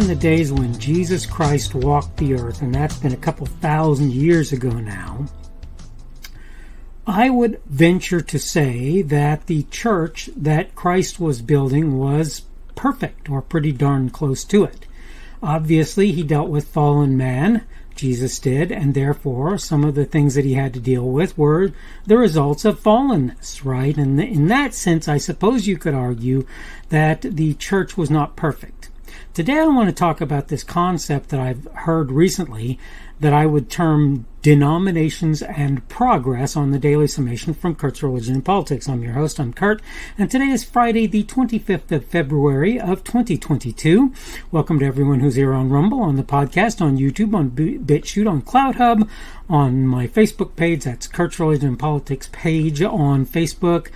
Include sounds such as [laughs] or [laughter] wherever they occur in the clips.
In the days when Jesus Christ walked the earth, and that's been a couple thousand years ago now, I would venture to say that the church that Christ was building was perfect, or pretty darn close to it. Obviously, he dealt with fallen man, Jesus did, and therefore some of the things that he had to deal with were the results of fallenness, right? And in that sense, I suppose you could argue that the church was not perfect. Today I want to talk about this concept that I've heard recently that I would term denominations and progress on the daily summation from Kurt's Religion and Politics. I'm your host, I'm Kurt, and today is Friday, the 25th of February of 2022. Welcome to everyone who's here on Rumble, on the podcast, on YouTube, on BitChute, on CloutHub, on my Facebook page. That's Kurt's Religion and Politics page on Facebook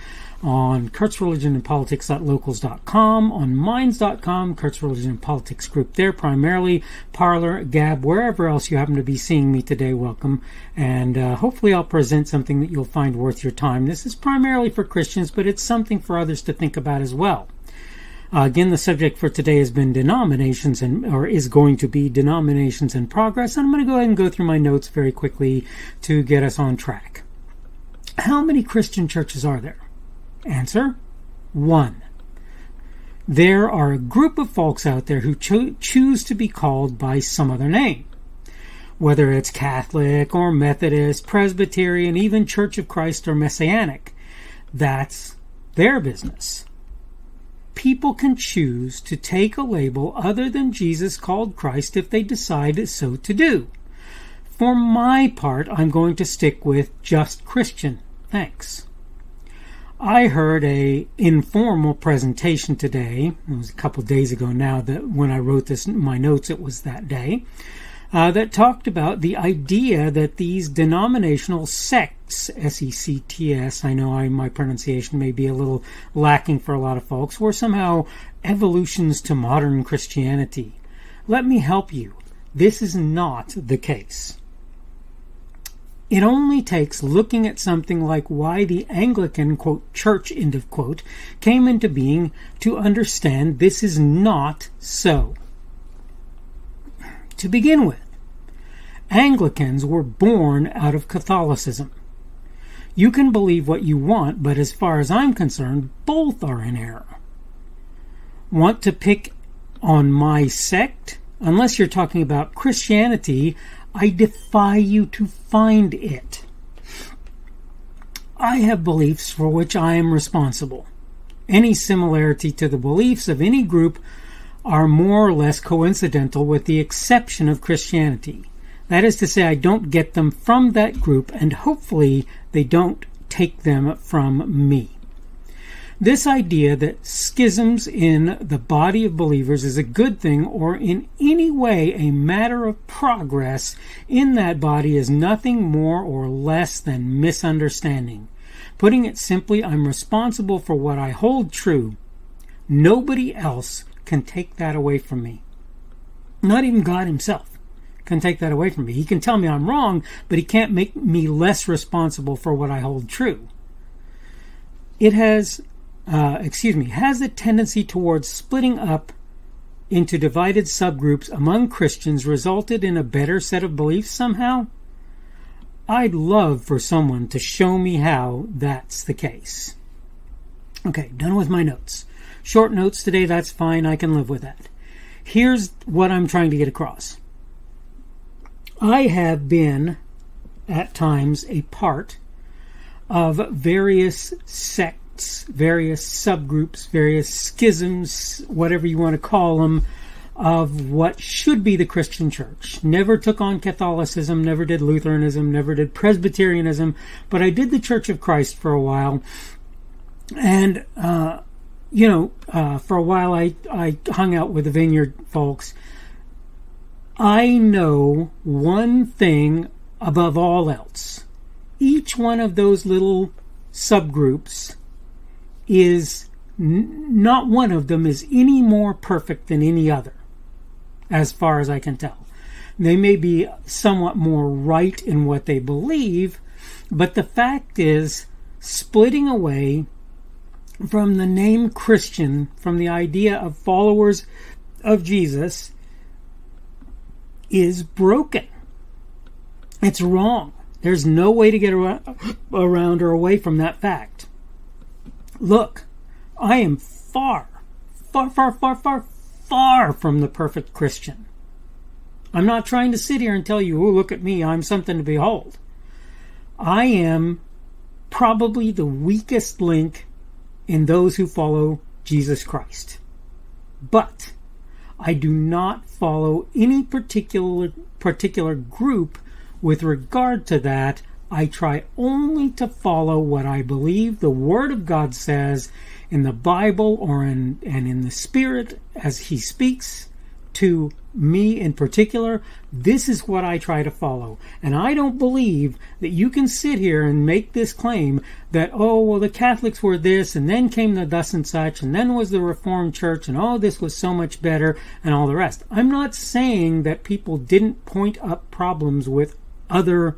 on Kurt's Religion and Politics Politics.locals.com, on Minds.com, Kurt's Religion and Politics group there primarily, Parler, Gab, wherever else you happen to be seeing me today, welcome. And uh, hopefully I'll present something that you'll find worth your time. This is primarily for Christians, but it's something for others to think about as well. Uh, again, the subject for today has been denominations and, or is going to be denominations in progress. And I'm going to go ahead and go through my notes very quickly to get us on track. How many Christian churches are there? Answer 1. There are a group of folks out there who cho- choose to be called by some other name. Whether it's Catholic or Methodist, Presbyterian, even Church of Christ or Messianic, that's their business. People can choose to take a label other than Jesus called Christ if they decide so to do. For my part, I'm going to stick with just Christian. Thanks. I heard a informal presentation today. It was a couple days ago now that when I wrote this my notes it was that day. Uh, that talked about the idea that these denominational sects, S-E-C-T-S, I know I, my pronunciation may be a little lacking for a lot of folks, were somehow evolutions to modern Christianity. Let me help you. This is not the case. It only takes looking at something like why the Anglican, quote, church, end of quote, came into being to understand this is not so. To begin with, Anglicans were born out of Catholicism. You can believe what you want, but as far as I'm concerned, both are in error. Want to pick on my sect? Unless you're talking about Christianity, I defy you to find it. I have beliefs for which I am responsible. Any similarity to the beliefs of any group are more or less coincidental with the exception of Christianity. That is to say, I don't get them from that group, and hopefully they don't take them from me. This idea that schisms in the body of believers is a good thing or in any way a matter of progress in that body is nothing more or less than misunderstanding. Putting it simply, I'm responsible for what I hold true. Nobody else can take that away from me. Not even God Himself can take that away from me. He can tell me I'm wrong, but He can't make me less responsible for what I hold true. It has uh, excuse me, has a tendency towards splitting up into divided subgroups among Christians resulted in a better set of beliefs somehow? I'd love for someone to show me how that's the case. Okay, done with my notes. Short notes today, that's fine, I can live with that. Here's what I'm trying to get across. I have been, at times, a part of various sects various subgroups, various schisms, whatever you want to call them, of what should be the Christian church. Never took on Catholicism, never did Lutheranism, never did Presbyterianism, but I did the Church of Christ for a while. And, uh, you know, uh, for a while I, I hung out with the Vineyard folks. I know one thing above all else. Each one of those little subgroups is n- not one of them is any more perfect than any other, as far as I can tell. They may be somewhat more right in what they believe, but the fact is, splitting away from the name Christian, from the idea of followers of Jesus is broken. It's wrong. There's no way to get around or away from that fact. Look, I am far, far, far, far, far, far from the perfect Christian. I'm not trying to sit here and tell you, oh, look at me, I'm something to behold. I am probably the weakest link in those who follow Jesus Christ. But I do not follow any particular particular group with regard to that. I try only to follow what I believe the Word of God says in the Bible or in and in the Spirit as He speaks to me in particular, this is what I try to follow. And I don't believe that you can sit here and make this claim that, oh, well, the Catholics were this, and then came the thus and such, and then was the Reformed Church, and oh, this was so much better, and all the rest. I'm not saying that people didn't point up problems with other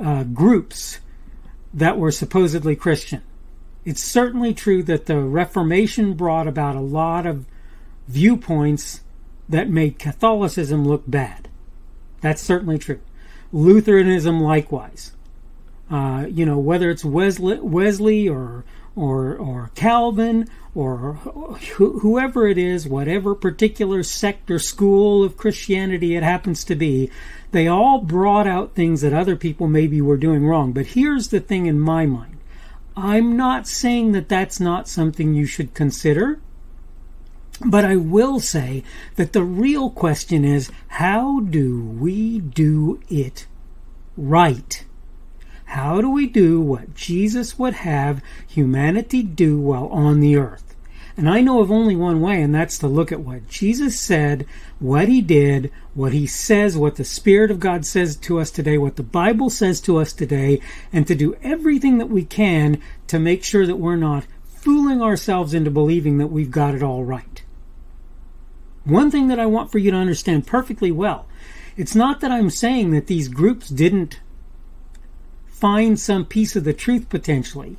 uh, groups that were supposedly Christian. It's certainly true that the Reformation brought about a lot of viewpoints that made Catholicism look bad. That's certainly true. Lutheranism, likewise. Uh, you know, whether it's Wesley, Wesley or or or Calvin or wh- whoever it is, whatever particular sect or school of Christianity it happens to be, they all brought out things that other people maybe were doing wrong. But here's the thing in my mind. I'm not saying that that's not something you should consider. But I will say that the real question is how do we do it right? How do we do what Jesus would have humanity do while on the earth? And I know of only one way, and that's to look at what Jesus said, what he did, what he says, what the Spirit of God says to us today, what the Bible says to us today, and to do everything that we can to make sure that we're not fooling ourselves into believing that we've got it all right. One thing that I want for you to understand perfectly well it's not that I'm saying that these groups didn't find some piece of the truth potentially.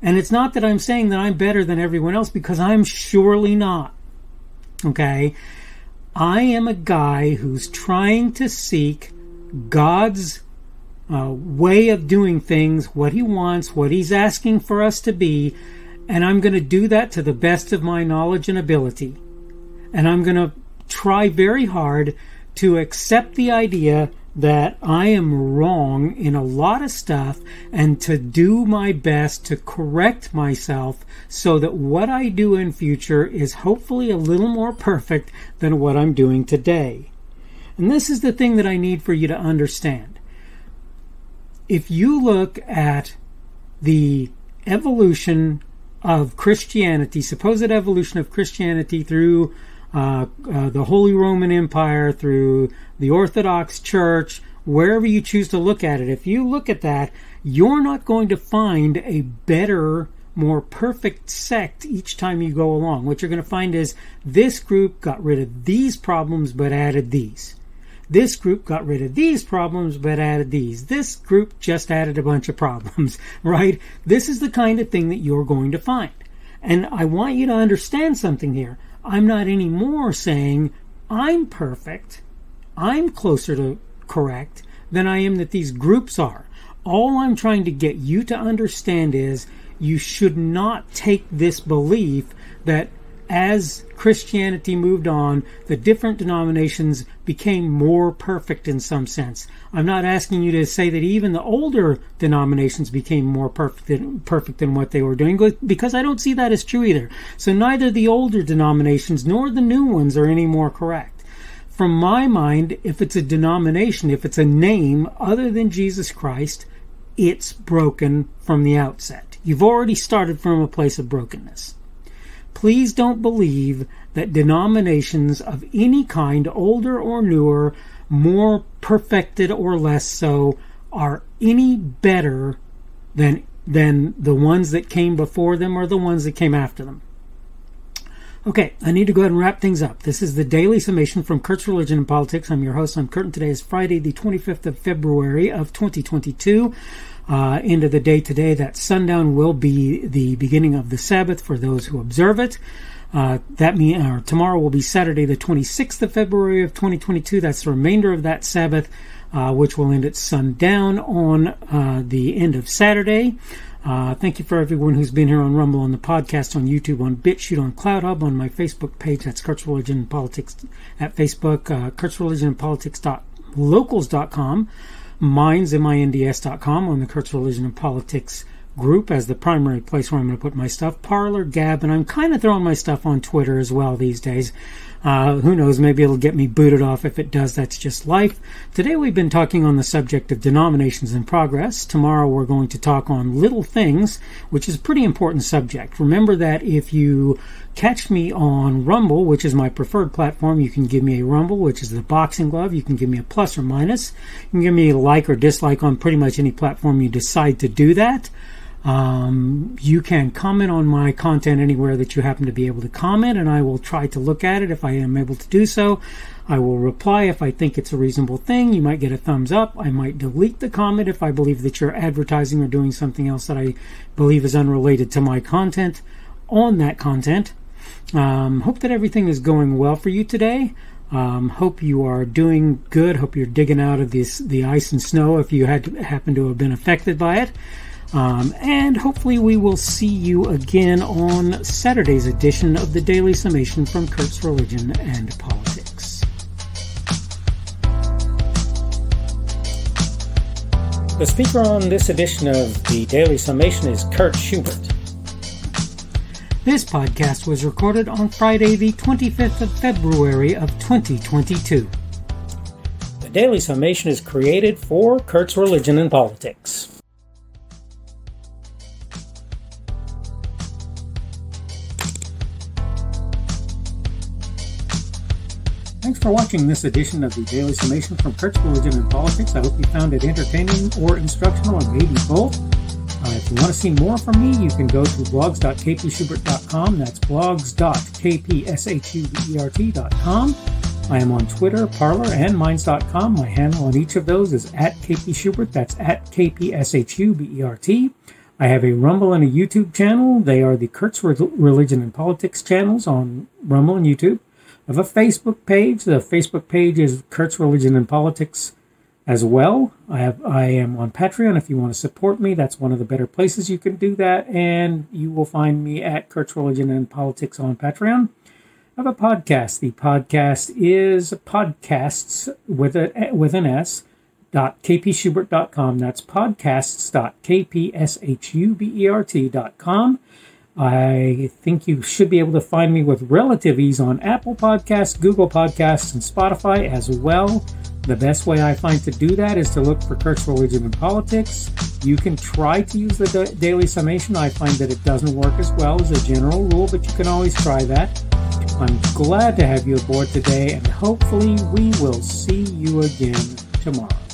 And it's not that I'm saying that I'm better than everyone else because I'm surely not. Okay? I am a guy who's trying to seek God's uh, way of doing things, what He wants, what He's asking for us to be, and I'm going to do that to the best of my knowledge and ability and I'm going to try very hard to accept the idea that I am wrong in a lot of stuff and to do my best to correct myself so that what I do in future is hopefully a little more perfect than what I'm doing today. And this is the thing that I need for you to understand. If you look at the evolution of Christianity, supposed evolution of Christianity through uh, uh, the Holy Roman Empire, through the Orthodox Church, wherever you choose to look at it. If you look at that, you're not going to find a better, more perfect sect each time you go along. What you're going to find is this group got rid of these problems but added these. This group got rid of these problems but added these. This group just added a bunch of problems, [laughs] right? This is the kind of thing that you're going to find. And I want you to understand something here. I'm not anymore saying I'm perfect, I'm closer to correct than I am that these groups are. All I'm trying to get you to understand is you should not take this belief that as Christianity moved on, the different denominations became more perfect in some sense. I'm not asking you to say that even the older denominations became more perfect than, perfect than what they were doing, because I don't see that as true either. So neither the older denominations nor the new ones are any more correct. From my mind, if it's a denomination, if it's a name other than Jesus Christ, it's broken from the outset. You've already started from a place of brokenness. Please don't believe that denominations of any kind, older or newer, more perfected or less so, are any better than than the ones that came before them or the ones that came after them. Okay, I need to go ahead and wrap things up. This is the daily summation from Kurt's Religion and Politics. I'm your host. I'm Kurt, and today is Friday, the 25th of February of 2022. Uh, end of the day today. That sundown will be the beginning of the Sabbath for those who observe it. Uh, that mean, uh, tomorrow will be Saturday, the 26th of February of 2022. That's the remainder of that Sabbath, uh, which will end at sundown on uh, the end of Saturday. Uh, thank you for everyone who's been here on Rumble, on the podcast, on YouTube, on BitChute, on CloutHub, on my Facebook page. That's Kurt's Religion and Politics at Facebook, uh, Kurt's Minds, M-I-N-D-S.com on the Kurt's Religion and Politics group as the primary place where I'm going to put my stuff. Parler, Gab, and I'm kind of throwing my stuff on Twitter as well these days. Uh, who knows? Maybe it'll get me booted off. If it does, that's just life. Today we've been talking on the subject of denominations in progress. Tomorrow we're going to talk on little things, which is a pretty important subject. Remember that if you catch me on Rumble, which is my preferred platform, you can give me a Rumble, which is the boxing glove. You can give me a plus or minus. You can give me a like or dislike on pretty much any platform you decide to do that. Um, you can comment on my content anywhere that you happen to be able to comment, and I will try to look at it if I am able to do so. I will reply if I think it's a reasonable thing. You might get a thumbs up. I might delete the comment if I believe that you're advertising or doing something else that I believe is unrelated to my content on that content. Um, hope that everything is going well for you today. Um, hope you are doing good. Hope you're digging out of this, the ice and snow if you had to, happen to have been affected by it. Um, and hopefully, we will see you again on Saturday's edition of the Daily Summation from Kurt's Religion and Politics. The speaker on this edition of the Daily Summation is Kurt Schubert. This podcast was recorded on Friday, the 25th of February of 2022. The Daily Summation is created for Kurt's Religion and Politics. Thanks for watching this edition of the Daily Summation from Kurt's Religion and Politics. I hope you found it entertaining or instructional, or maybe both. Uh, if you want to see more from me, you can go to blogs.kpschubert.com. That's blogs.kpschubert.com. I am on Twitter, Parler, and Minds.com. My handle on each of those is at kpschubert. That's at kpschubert. I have a Rumble and a YouTube channel. They are the Kurt's Religion and Politics channels on Rumble and YouTube. Have a Facebook page. The Facebook page is Kurt's Religion and Politics as well. I have I am on Patreon. If you want to support me, that's one of the better places you can do that. And you will find me at Kurt's Religion and Politics on Patreon. I have a podcast. The podcast is podcasts with a with an S dot kpschubert.com. That's podcasts.kpschubert.com. I think you should be able to find me with relative ease on Apple Podcasts, Google Podcasts, and Spotify as well. The best way I find to do that is to look for Kurt's Religion and Politics. You can try to use the daily summation. I find that it doesn't work as well as a general rule, but you can always try that. I'm glad to have you aboard today, and hopefully, we will see you again tomorrow.